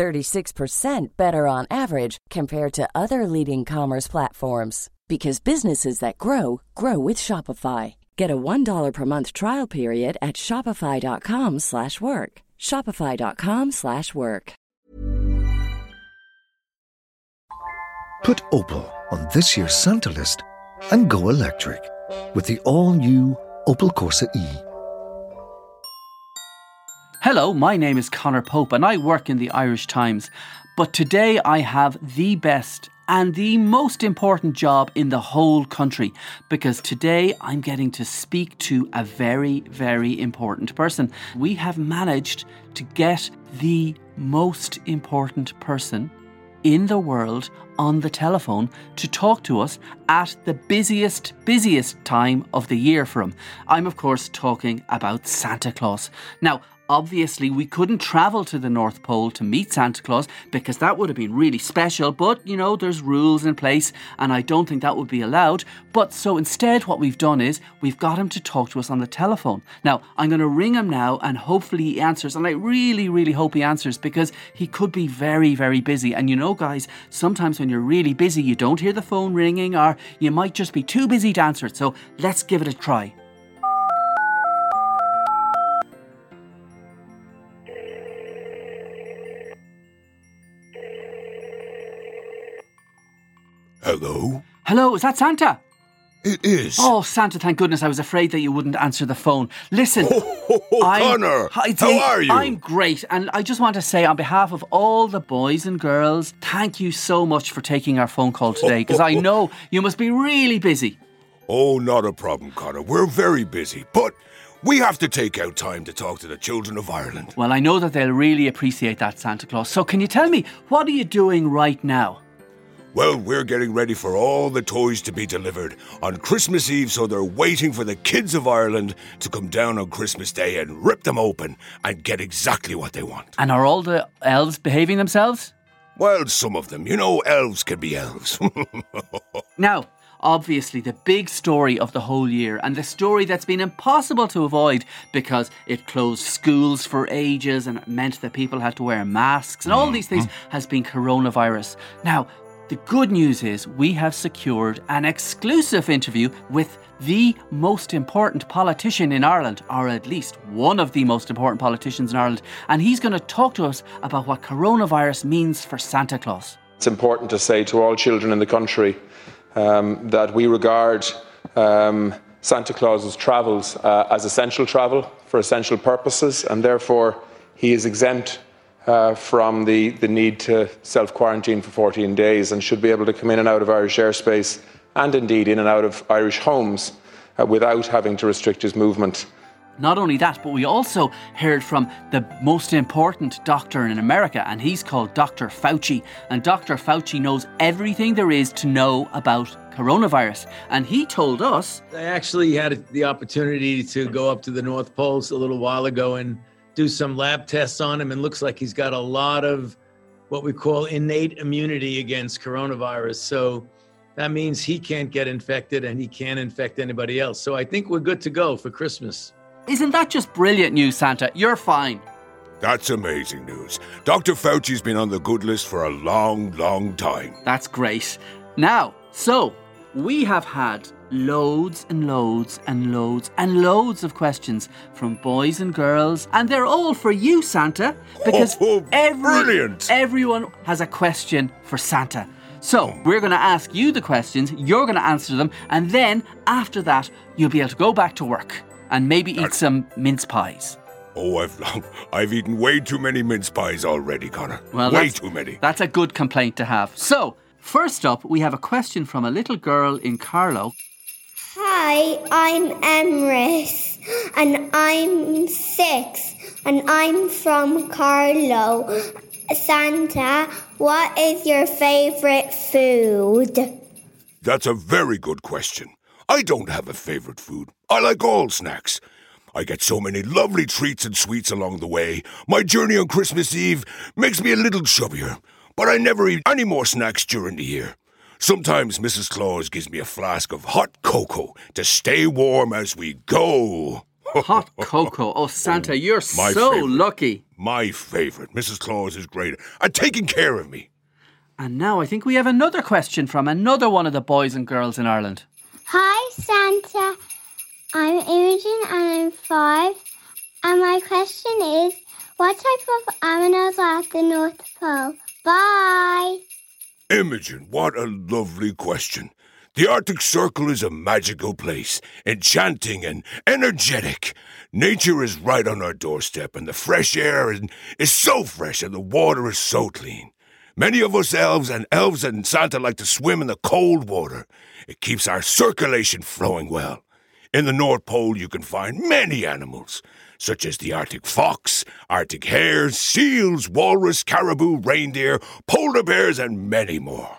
36% better on average compared to other leading commerce platforms because businesses that grow grow with Shopify. Get a $1 per month trial period at shopify.com/work. shopify.com/work. Put Opel on this year's Santa list and go electric with the all-new Opel Corsa E. Hello, my name is Conor Pope and I work in the Irish Times. But today I have the best and the most important job in the whole country because today I'm getting to speak to a very, very important person. We have managed to get the most important person in the world on the telephone to talk to us at the busiest, busiest time of the year for him. I'm, of course, talking about Santa Claus. Now, Obviously, we couldn't travel to the North Pole to meet Santa Claus because that would have been really special, but you know, there's rules in place and I don't think that would be allowed. But so instead, what we've done is we've got him to talk to us on the telephone. Now, I'm going to ring him now and hopefully he answers. And I really, really hope he answers because he could be very, very busy. And you know, guys, sometimes when you're really busy, you don't hear the phone ringing or you might just be too busy to answer it. So let's give it a try. Hello? Hello, is that Santa? It is. Oh, Santa, thank goodness. I was afraid that you wouldn't answer the phone. Listen. Oh, Conor, Hi, how are you? I'm great. And I just want to say, on behalf of all the boys and girls, thank you so much for taking our phone call today because I know you must be really busy. Oh, not a problem, Conor. We're very busy, but we have to take out time to talk to the children of Ireland. Well, I know that they'll really appreciate that, Santa Claus. So, can you tell me, what are you doing right now? Well, we're getting ready for all the toys to be delivered on Christmas Eve, so they're waiting for the kids of Ireland to come down on Christmas Day and rip them open and get exactly what they want. And are all the elves behaving themselves? Well, some of them. You know, elves can be elves. Now, obviously, the big story of the whole year, and the story that's been impossible to avoid because it closed schools for ages and it meant that people had to wear masks and all these things, mm-hmm. has been coronavirus. Now, the good news is we have secured an exclusive interview with the most important politician in Ireland, or at least one of the most important politicians in Ireland, and he's going to talk to us about what coronavirus means for Santa Claus. It's important to say to all children in the country um, that we regard um, Santa Claus's travels uh, as essential travel for essential purposes, and therefore he is exempt uh, from the, the need to self quarantine for 14 days and should be able to come in and out of Irish airspace and indeed in and out of Irish homes uh, without having to restrict his movement. Not only that, but we also heard from the most important doctor in America, and he's called Dr. Fauci. And Dr. Fauci knows everything there is to know about coronavirus. And he told us I actually had the opportunity to go up to the North Pole a little while ago and do some lab tests on him, and looks like he's got a lot of what we call innate immunity against coronavirus. So that means he can't get infected and he can't infect anybody else. So I think we're good to go for Christmas. Isn't that just brilliant news, Santa? You're fine. That's amazing news. Dr. Fauci's been on the good list for a long, long time. That's great. Now, so we have had loads and loads and loads and loads of questions from boys and girls, and they're all for you, Santa, because Oh, oh every, brilliant. everyone has a question for Santa. So, we're going to ask you the questions, you're going to answer them, and then after that, you'll be able to go back to work and maybe eat some mince pies. Oh, I've I've eaten way too many mince pies already, Conor. Well, way too many. That's a good complaint to have. So, first up, we have a question from a little girl in Carlow. Hi, I'm Emrys, and I'm six, and I'm from Carlow. Santa, what is your favorite food? That's a very good question. I don't have a favorite food. I like all snacks. I get so many lovely treats and sweets along the way. My journey on Christmas Eve makes me a little chubbier, but I never eat any more snacks during the year. Sometimes Mrs. Claus gives me a flask of hot cocoa to stay warm as we go. Hot cocoa. Oh, Santa, oh, you're My so favourite. lucky. My favourite. Mrs. Claus is great at taking care of me. And now I think we have another question from another one of the boys and girls in Ireland. Hi, Santa. I'm Imogen and I'm five. And my question is what type of animals are at the North Pole? Bye. Imogen, what a lovely question. The Arctic Circle is a magical place, enchanting and energetic. Nature is right on our doorstep, and the fresh air is, is so fresh and the water is so clean. Many of us elves and elves and Santa like to swim in the cold water. It keeps our circulation flowing well. In the North Pole, you can find many animals, such as the Arctic fox, Arctic hares, seals, walrus, caribou, reindeer, polar bears, and many more.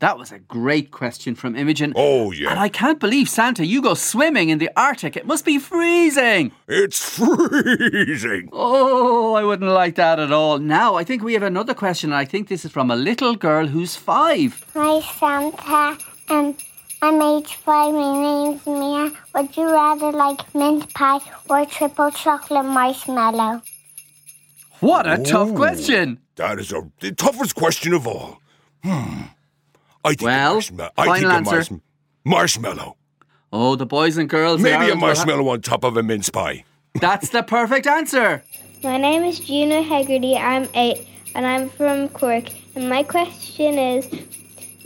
That was a great question from Imogen. Oh, yeah. And I can't believe, Santa, you go swimming in the Arctic. It must be freezing. It's freezing. Oh, I wouldn't like that at all. Now, I think we have another question. and I think this is from a little girl who's five. Hi, Santa. Um, I'm age five. My name's Mia. Would you rather like mint pie or triple chocolate marshmallow? What a tough question. That is a, the toughest question of all. Hmm. I think Well, a marshmallow. I final think answer. marshmallow. Marshmallow. Oh, the boys and girls. Maybe a Ireland ha- marshmallow on top of a mince pie. That's the perfect answer. My name is Gina Hegarty. I'm eight and I'm from Cork. And my question is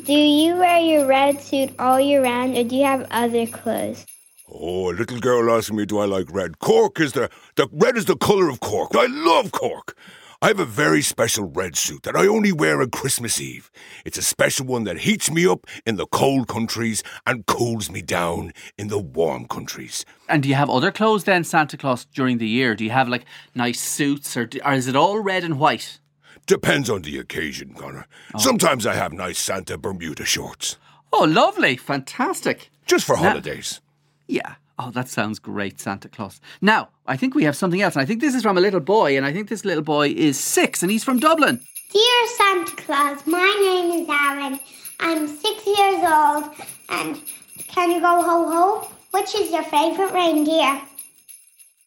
Do you wear your red suit all year round or do you have other clothes? Oh, a little girl asking me, do I like red? Cork is the, the red is the colour of Cork. I love Cork. I have a very special red suit that I only wear on Christmas Eve. It's a special one that heats me up in the cold countries and cools me down in the warm countries. And do you have other clothes then, Santa Claus, during the year? Do you have like nice suits or, or is it all red and white? Depends on the occasion, Conor. Oh. Sometimes I have nice Santa Bermuda shorts. Oh, lovely. Fantastic. Just for Now- holidays. Yeah. Oh, that sounds great, Santa Claus. Now, I think we have something else. And I think this is from a little boy. And I think this little boy is six and he's from Dublin. Dear Santa Claus, my name is Aaron. I'm six years old. And can you go ho ho? Which is your favorite reindeer?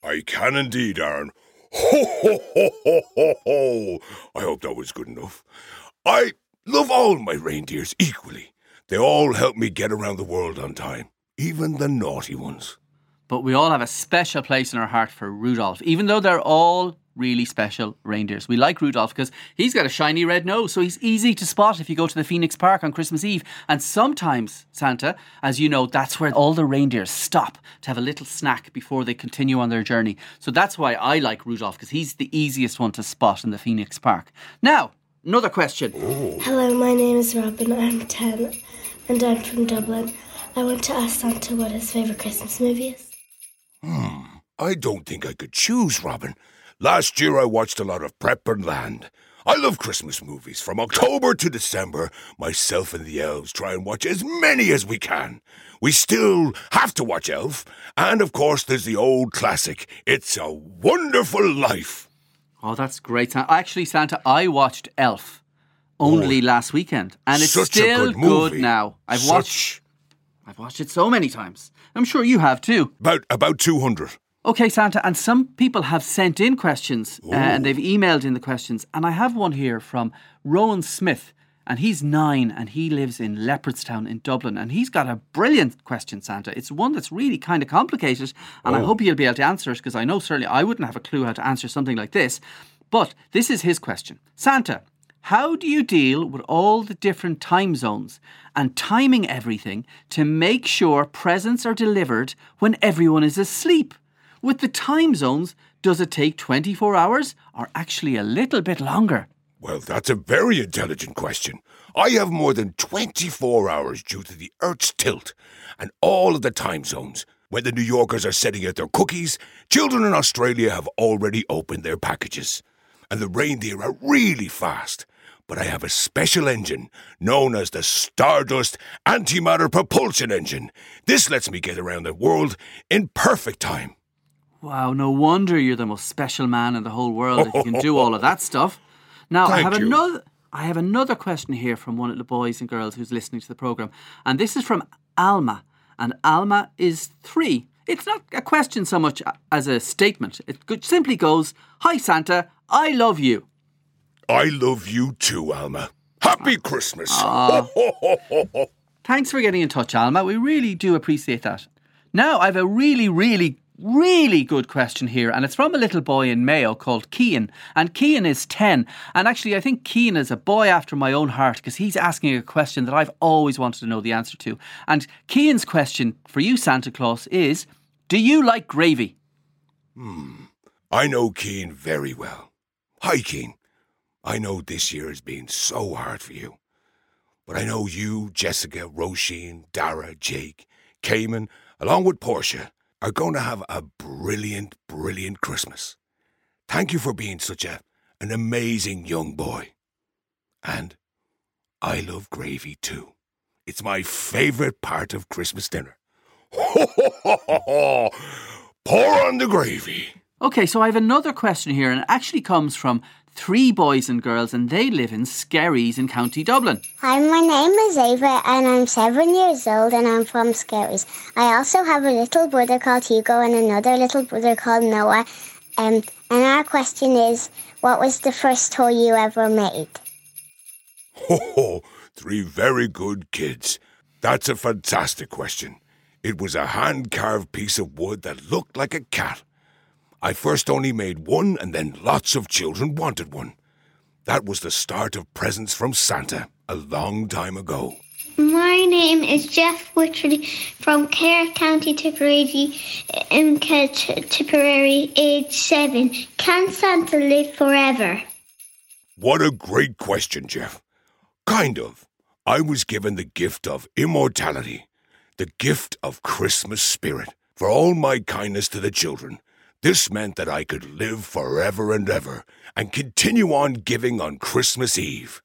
I can indeed, Aaron. Ho, ho, ho, ho, ho, ho. I hope that was good enough. I love all my reindeers equally. They all help me get around the world on time, even the naughty ones. But we all have a special place in our heart for Rudolph, even though they're all really special reindeers. We like Rudolph because he's got a shiny red nose, so he's easy to spot if you go to the Phoenix Park on Christmas Eve. And sometimes, Santa, as you know, that's where all the reindeers stop to have a little snack before they continue on their journey. So that's why I like Rudolph because he's the easiest one to spot in the Phoenix Park. Now, another question. Hello, my name is Robin. I'm 10 and I'm from Dublin. I want to ask Santa what his favourite Christmas movie is. Hmm. I don't think I could choose, Robin. Last year I watched a lot of Prep and Land. I love Christmas movies. From October to December, myself and the elves try and watch as many as we can. We still have to watch Elf. And of course, there's the old classic, It's a Wonderful Life. Oh, that's great. Santa. Actually, Santa, I watched Elf only oh. last weekend, and it's still good movie. now. I've Such- watched. I've watched it so many times. I'm sure you have too. About, about 200. Okay, Santa, and some people have sent in questions uh, and they've emailed in the questions. And I have one here from Rowan Smith, and he's nine and he lives in Leopardstown in Dublin. And he's got a brilliant question, Santa. It's one that's really kind of complicated, and I hope you'll be able to answer it because I know certainly I wouldn't have a clue how to answer something like this. But this is his question Santa, how do you deal with all the different time zones and timing everything to make sure presents are delivered when everyone is asleep? With the time zones, does it take 24 hours or actually a little bit longer? Well, that's a very intelligent question. I have more than 24 hours due to the Earth's tilt and all of the time zones. When the New Yorkers are setting out their cookies, children in Australia have already opened their packages. and the reindeer are really fast. But I have a special engine known as the Stardust Antimatter Propulsion Engine. This lets me get around the world in perfect time. Wow, no wonder you're the most special man in the whole world if you can do all of that stuff. Now I have you. another I have another question here from one of the boys and girls who's listening to the program. And this is from Alma. And Alma is 3. It's not a question so much as a statement. It simply goes, "Hi Santa, I love you." I love you too, Alma. Happy ah. Christmas. Ah. Thanks for getting in touch, Alma. We really do appreciate that. Now, I have a really, really, really good question here, and it's from a little boy in Mayo called Kean. And Kean is 10. And actually, I think Kean is a boy after my own heart because he's asking a question that I've always wanted to know the answer to. And Kean's question for you, Santa Claus, is Do you like gravy? Hmm. I know Kean very well. Hi, Kean. I know this year has been so hard for you. But I know you, Jessica, Roisin, Dara, Jake, Cayman, along with Portia, are going to have a brilliant, brilliant Christmas. Thank you for being such a an amazing young boy. And I love gravy too. It's my favorite part of Christmas dinner. Pour on the gravy. Okay, so I have another question here, and it actually comes from three boys and girls, and they live in Skerries in County Dublin. Hi, my name is Ava and I'm seven years old and I'm from Skerries. I also have a little brother called Hugo and another little brother called Noah. Um, and our question is, what was the first toy you ever made? Ho ho, three very good kids. That's a fantastic question. It was a hand carved piece of wood that looked like a cat. I first only made one, and then lots of children wanted one. That was the start of presents from Santa a long time ago. My name is Jeff Witcherly from Clare County, Tipperary, T- Tipperary, age seven. Can Santa live forever? What a great question, Jeff. Kind of. I was given the gift of immortality, the gift of Christmas spirit, for all my kindness to the children. This meant that I could live forever and ever and continue on giving on Christmas Eve.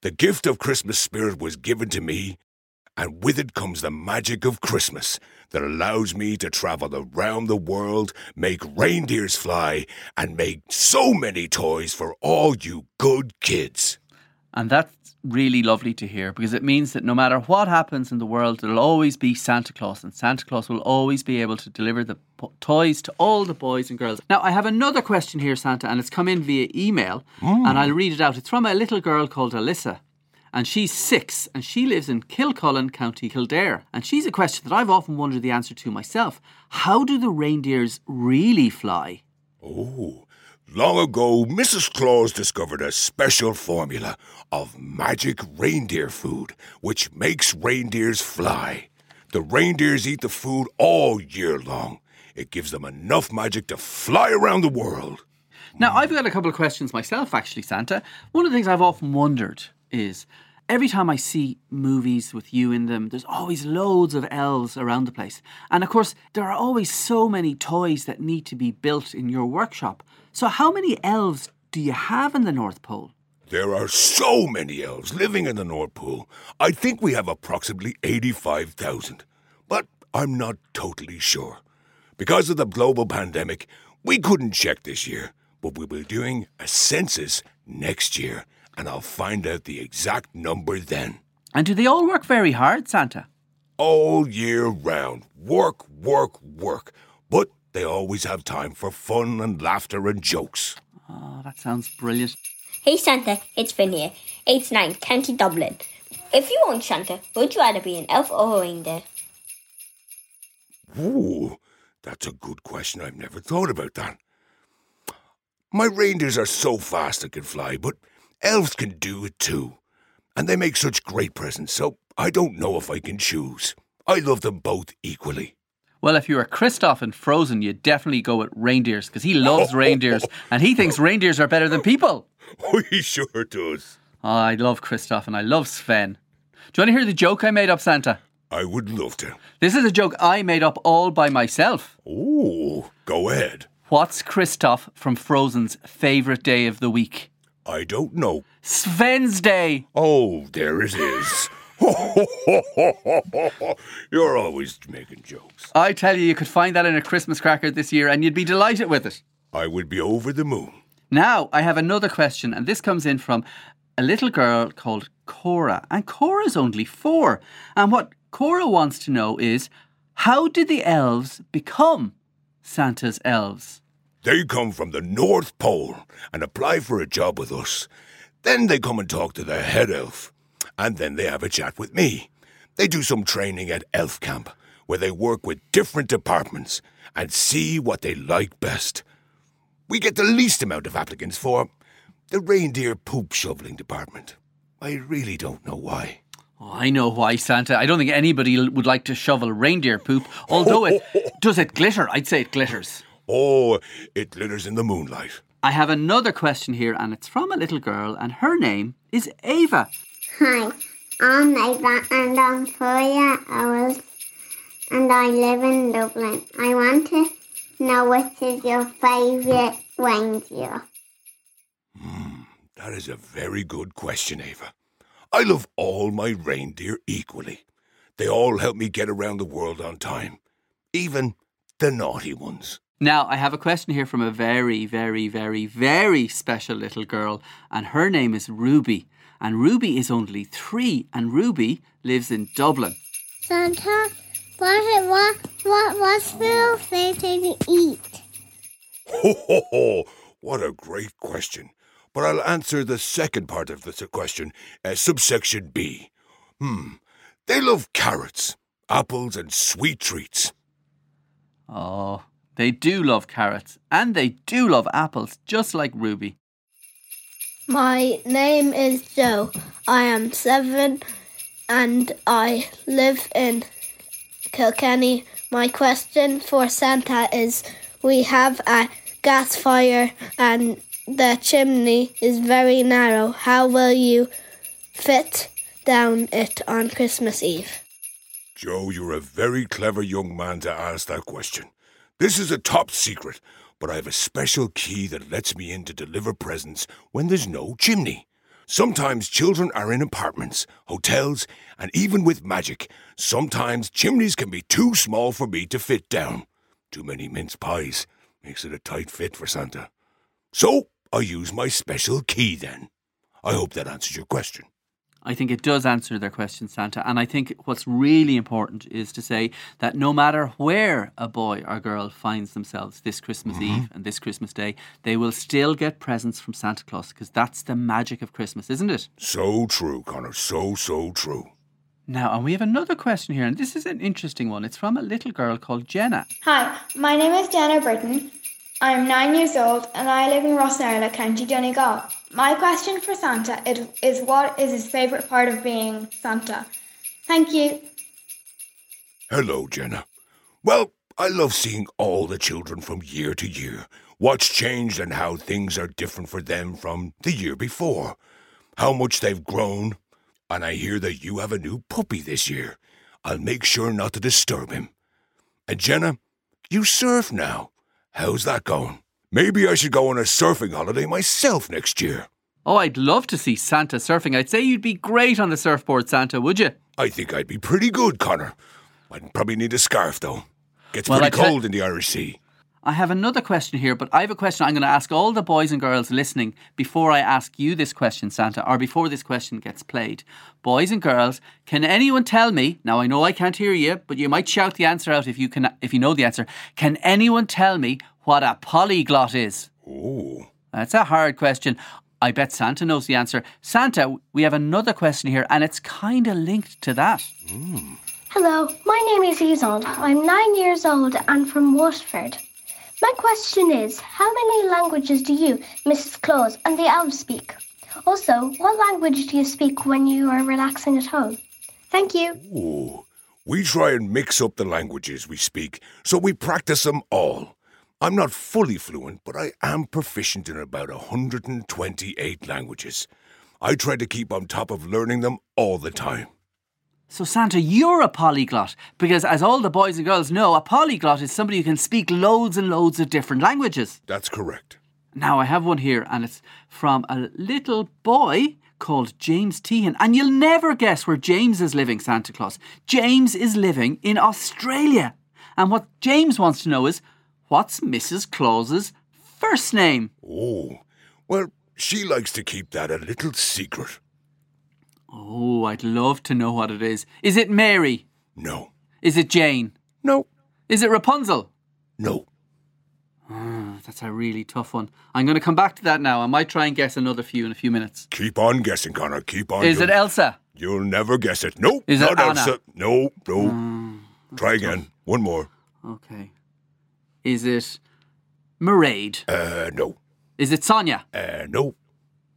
The gift of Christmas spirit was given to me, and with it comes the magic of Christmas that allows me to travel around the world, make reindeers fly, and make so many toys for all you good kids. And that's really lovely to hear because it means that no matter what happens in the world, there'll always be Santa Claus, and Santa Claus will always be able to deliver the po- toys to all the boys and girls. Now, I have another question here, Santa, and it's come in via email, mm. and I'll read it out. It's from a little girl called Alyssa. And she's six, and she lives in Kilcullen, County Kildare. And she's a question that I've often wondered the answer to myself. How do the reindeers really fly? Oh, long ago, Mrs. Claus discovered a special formula of magic reindeer food, which makes reindeers fly. The reindeers eat the food all year long. It gives them enough magic to fly around the world. Now, I've got a couple of questions myself, actually, Santa. One of the things I've often wondered is every time I see movies with you in them, there's always loads of elves around the place. And of course, there are always so many toys that need to be built in your workshop. So, how many elves do you have in the North Pole? There are so many elves living in the North Pole. I think we have approximately 85,000. But I'm not totally sure. Because of the global pandemic, we couldn't check this year, but we'll be doing a census next year, and I'll find out the exact number then. And do they all work very hard, Santa? All year round. Work, work, work. But they always have time for fun and laughter and jokes. Oh, that sounds brilliant. Hey Santa, it's Finn here, age 9, County Dublin. If you weren't Santa, would you rather be an elf or a reindeer? Ooh, that's a good question. I've never thought about that. My reindeers are so fast they can fly, but elves can do it too. And they make such great presents, so I don't know if I can choose. I love them both equally. Well, if you were Kristoff in Frozen, you'd definitely go with reindeers because he loves reindeers and he thinks reindeers are better than people. Oh, he sure does. Oh, I love Kristoff and I love Sven. Do you want to hear the joke I made up, Santa? I would love to. This is a joke I made up all by myself. Oh, go ahead. What's Kristoff from Frozen's favourite day of the week? I don't know. Sven's Day. Oh, there it is. You're always making jokes. I tell you, you could find that in a Christmas cracker this year and you'd be delighted with it. I would be over the moon. Now, I have another question, and this comes in from a little girl called Cora. And Cora's only four. And what Cora wants to know is how did the elves become Santa's elves? They come from the North Pole and apply for a job with us. Then they come and talk to the head elf. And then they have a chat with me. They do some training at Elf Camp, where they work with different departments and see what they like best. We get the least amount of applicants for the reindeer poop shoveling department. I really don't know why. Oh, I know why, Santa. I don't think anybody would like to shovel reindeer poop, although it does it glitter. I'd say it glitters. Oh, it glitters in the moonlight. I have another question here, and it's from a little girl, and her name is Ava. Hi, I'm Ava and I'm four years old and I live in Dublin. I want to know which is your favourite reindeer. Hmm, that is a very good question, Ava. I love all my reindeer equally. They all help me get around the world on time, even the naughty ones. Now, I have a question here from a very, very, very, very special little girl, and her name is Ruby. And Ruby is only three, and Ruby lives in Dublin. Santa, what, what, what, what's your favourite thing to eat? Ho, ho, ho! What a great question. But I'll answer the second part of the question, uh, subsection B. Hmm. They love carrots, apples, and sweet treats. Oh, they do love carrots, and they do love apples, just like Ruby. My name is Joe. I am seven and I live in Kilkenny. My question for Santa is We have a gas fire and the chimney is very narrow. How will you fit down it on Christmas Eve? Joe, you're a very clever young man to ask that question. This is a top secret, but I have a special key that lets me in to deliver presents when there's no chimney. Sometimes children are in apartments, hotels, and even with magic, sometimes chimneys can be too small for me to fit down. Too many mince pies makes it a tight fit for Santa. So I use my special key then. I hope that answers your question. I think it does answer their question, Santa. And I think what's really important is to say that no matter where a boy or girl finds themselves this Christmas mm-hmm. Eve and this Christmas Day, they will still get presents from Santa Claus because that's the magic of Christmas, isn't it? So true, Conor. So, so true. Now, and we have another question here, and this is an interesting one. It's from a little girl called Jenna. Hi, my name is Jenna Britton. I am nine years old and I live in Rossnowlagh, County Donegal. My question for Santa is, is what is his favourite part of being Santa? Thank you. Hello, Jenna. Well, I love seeing all the children from year to year. What's changed and how things are different for them from the year before. How much they've grown. And I hear that you have a new puppy this year. I'll make sure not to disturb him. And Jenna, you surf now. How's that going? Maybe I should go on a surfing holiday myself next year. Oh, I'd love to see Santa surfing. I'd say you'd be great on the surfboard, Santa, would you? I think I'd be pretty good, Conor. I'd probably need a scarf, though. Gets Well, pretty I cold in the Irish Sea. I have another question here, but I have a question I'm going to ask all the boys and girls listening before I ask you this question, Santa, or before this question gets played. Boys and girls, can anyone tell me? Now I know I can't hear you, but you might shout the answer out if you can if you know the answer. Can anyone tell me what a polyglot is? Oh. That's a hard question. I bet Santa knows the answer. Santa, we have another question here, and it's kind of linked to that. Hmm. Hello, my name is Isolde. I'm nine years old and from Waterford. My question is, how many languages do you, Mrs. Claus, and the elves speak? Also, what language do you speak when you are relaxing at home? Thank you. Ooh. We try and mix up the languages we speak, so we practice them all. I'm not fully fluent, but I am proficient in about 128 languages. I try to keep on top of learning them all the time. So, Santa, you're a polyglot because, as all the boys and girls know, a polyglot is somebody who can speak loads and loads of different languages. That's correct. Now, I have one here, and it's from a little boy called James Tehan. And you'll never guess where James is living, Santa Claus. James is living in Australia. And what James wants to know is what's Mrs. Claus's first name? Oh, well, she likes to keep that a little secret. Oh, I'd love to know what it is. Is it Mary? No. Is it Jane? No. Is it Rapunzel? No. Ah, that's a really tough one. I'm going to come back to that now. I might try and guess another few in a few minutes. Keep on guessing, Conor. Keep on. Is it Elsa? You'll never guess it. Nope. Is it not Anna? Elsa. No, no. Mm, Try again. One more. Okay. Is it Mairead? Uh, no. Is it Sonia? Uh, no.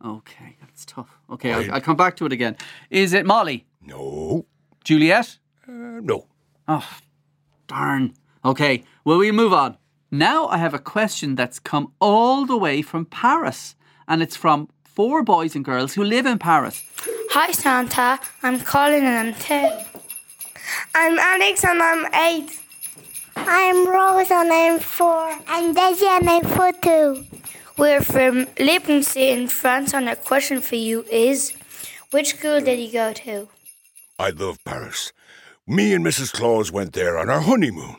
Okay, that's tough. Okay, I'll, I'll come back to it again. Is it Molly? No. Juliet? Uh, no. Oh, darn. Okay, well, we'll move on. Now I have a question that's come all the way from Paris, and it's from four boys and girls who live in Paris. Hi Santa, I'm Colin and I'm 10. I'm Alex and I'm 8. I'm Rose and I'm four. I'm Daisy and I'm four too. We're from Lipensee in France and our question for you is which school did you go to? I love Paris. Me and Mrs. Claus went there on our honeymoon.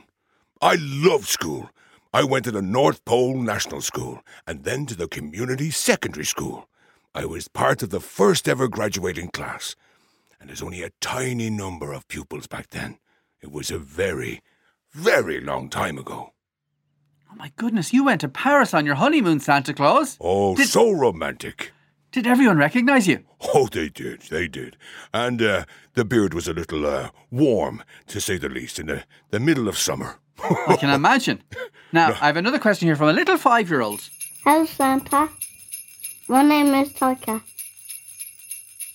I loved school. I went to the North Pole National School and then to the community secondary school. I was part of the first ever graduating class, and there's only a tiny number of pupils back then. It was a very, very long time ago. Oh my goodness, you went to Paris on your honeymoon, Santa Claus. Oh, Did- so romantic. Did everyone recognize you? Oh, they did, they did. And uh, the beard was a little uh, warm, to say the least, in the, the middle of summer. I can imagine. Now, I have another question here from a little five year old. Hello, Santa. My name is Taka.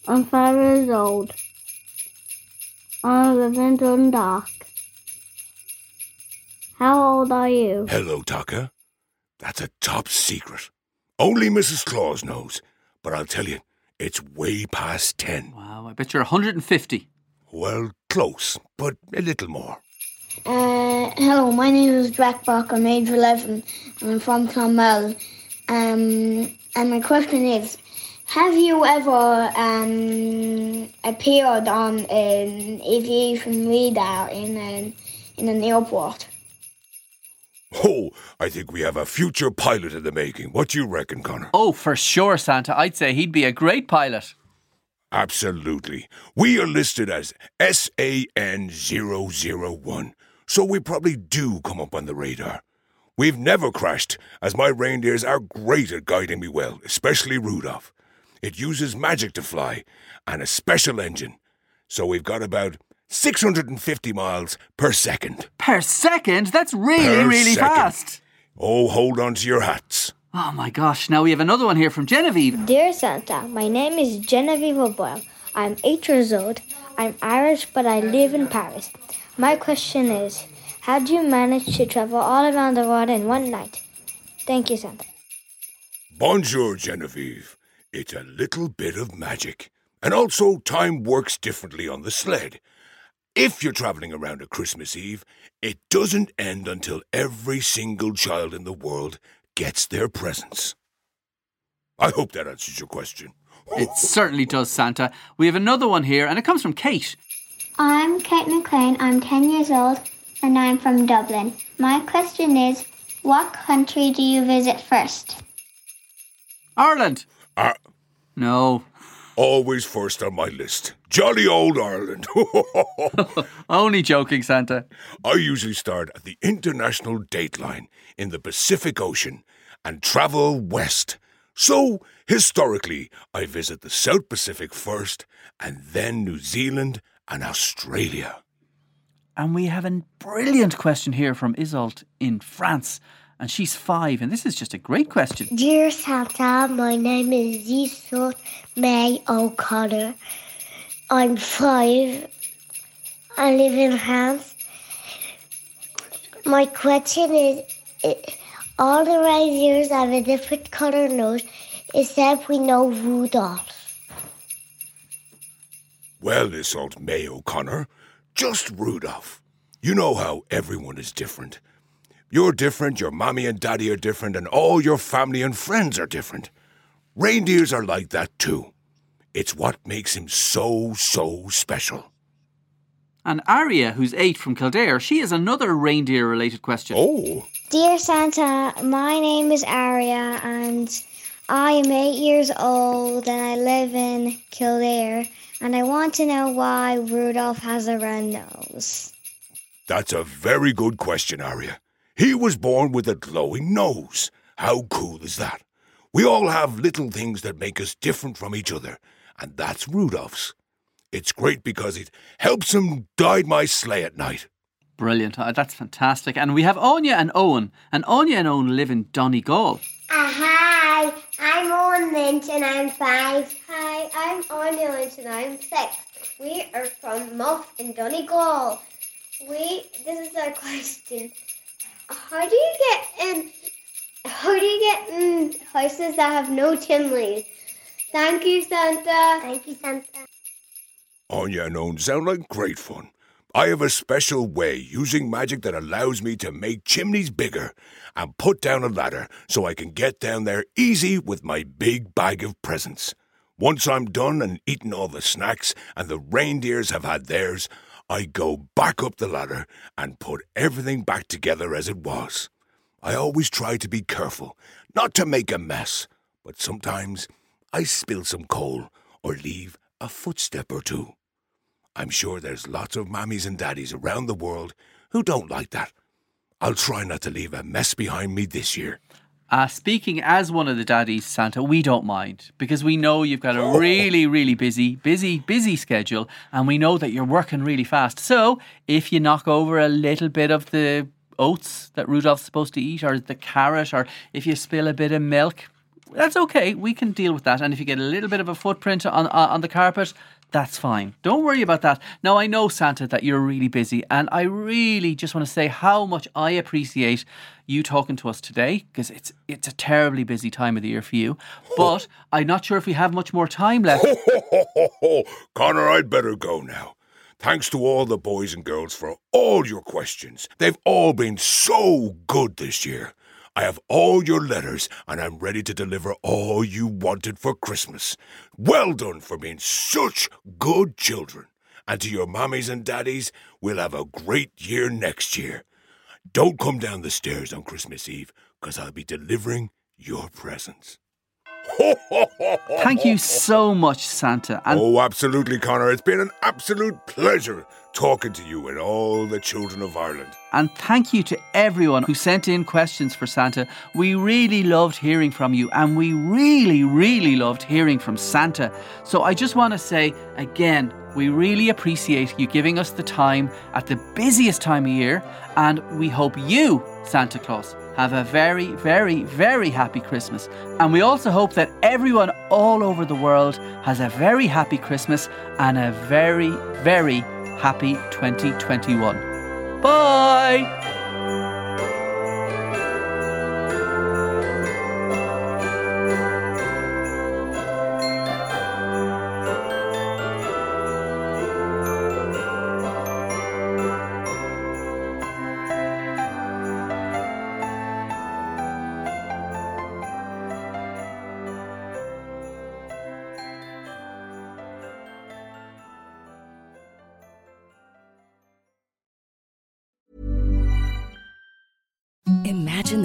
I'm five years old. I live in Dundalk. How old are you? Hello, Taka. That's a top secret. Only Mrs. Claus knows. But I'll tell you, it's way past ten. Wow, I bet you're 150. Well, close, but a little more. Uh, hello, my name is Jack Bach. I'm age 11 and I'm from Clonmel. Um, and my question is Have you ever um, appeared on an aviation radar in an, in an airport? Oh, I think we have a future pilot in the making. What do you reckon, Conor? Oh, for sure, Santa. I'd say he'd be a great pilot. Absolutely. We are listed as SAN001, so we probably do come up on the radar. We've never crashed, as my reindeers are great at guiding me well, especially Rudolph. It uses magic to fly and a special engine, so we've got about 650 miles per second. Per second? That's really, Per really second. fast. Oh, hold on to your hats. Oh my gosh, now we have another one here from Genevieve. Dear Santa, my name is Genevieve O'Boyle. I'm eight years old. I'm Irish, but I live in Paris. My question is How do you manage to travel all around the world in one night? Thank you, Santa. Bonjour, Genevieve. It's a little bit of magic. And also, time works differently on the sled. If you're traveling around at Christmas Eve, it doesn't end until every single child in the world gets their presents. I hope that answers your question. It certainly does, Santa. We have another one here, and it comes from Kate. I'm Kate McLean. I'm 10 years old and I'm from Dublin. My question is What country do you visit first? Ireland. Ah, No. Always first on my list. Jolly old Ireland. Only joking, Santa. I usually start at the international dateline in the Pacific Ocean and travel west. So, historically, I visit the South Pacific first and then New Zealand and Australia. And we have a brilliant question here from Isolt in France. And she's five, and this is just a great question. Dear Santa, my name is Isolt May O'Connor. I'm five. I live in France. My question is all the reindeers have a different color nose, except we know Rudolph. Well, this old May O'Connor, just Rudolph. You know how everyone is different. You're different, your mommy and daddy are different, and all your family and friends are different. Reindeers are like that too. It's what makes him so, so special. And Aria, who's eight from Kildare, she has another reindeer related question. Oh. Dear Santa, my name is Aria and I am eight years old and I live in Kildare and I want to know why Rudolph has a red nose. That's a very good question, Aria. He was born with a glowing nose. How cool is that? We all have little things that make us different from each other, and that's Rudolph's. It's great because it helps him guide my sleigh at night. Brilliant. Uh, that's fantastic. And we have Anya and Owen. And Anya and Owen live in Donegal. Uh, hi, I'm Owen Lynch and I'm five. Hi, I'm Anya Lynch and I'm six. We are from Muff in Donegal. We, this is our question. How do you get in, how do you get in houses that have no chimneys? Thank you, Santa. Thank you, Santa. Anya and Owen sound like great fun. I have a special way using magic that allows me to make chimneys bigger and put down a ladder so I can get down there easy with my big bag of presents. Once I'm done and eaten all the snacks and the reindeers have had theirs, I go back up the ladder and put everything back together as it was. I always try to be careful, not to make a mess, but sometimes I spill some coal or leave a footstep or two. I'm sure there's lots of mammies and daddies around the world who don't like that. I'll try not to leave a mess behind me this year. Uh, speaking as one of the daddies, Santa, we don't mind because we know you've got a really, really busy, busy, busy schedule and we know that you're working really fast. So if you knock over a little bit of the oats that Rudolph's supposed to eat or the carrot or if you spill a bit of milk, that's okay. We can deal with that. And if you get a little bit of a footprint on, on the carpet, that's fine. Don't worry about that. Now, I know, Santa, that you're really busy, and I really just want to say how much I appreciate you talking to us today because it's it's a terribly busy time of the year for you. Oh. But I'm not sure if we have much more time left. Conor, I'd better go now. Thanks to all the boys and girls for all your questions. They've all been so good this year. I have all your letters and I'm ready to deliver all you wanted for Christmas. Well done for being such good children. And to your mommies and daddies, we'll have a great year next year. Don't come down the stairs on Christmas Eve, because I'll be delivering your presents. Thank you so much, Santa. And oh, absolutely, Conor. It's been an absolute pleasure talking to you and all the children of Ireland. And thank you to everyone who sent in questions for Santa. We really loved hearing from you, and we really, really loved hearing from Santa. So I just want to say again, we really appreciate you giving us the time at the busiest time of year, and we hope you, Santa Claus, have a very, very, very happy Christmas. And we also hope that everyone all over the world has a very happy Christmas and a very, very happy 2021. Bye!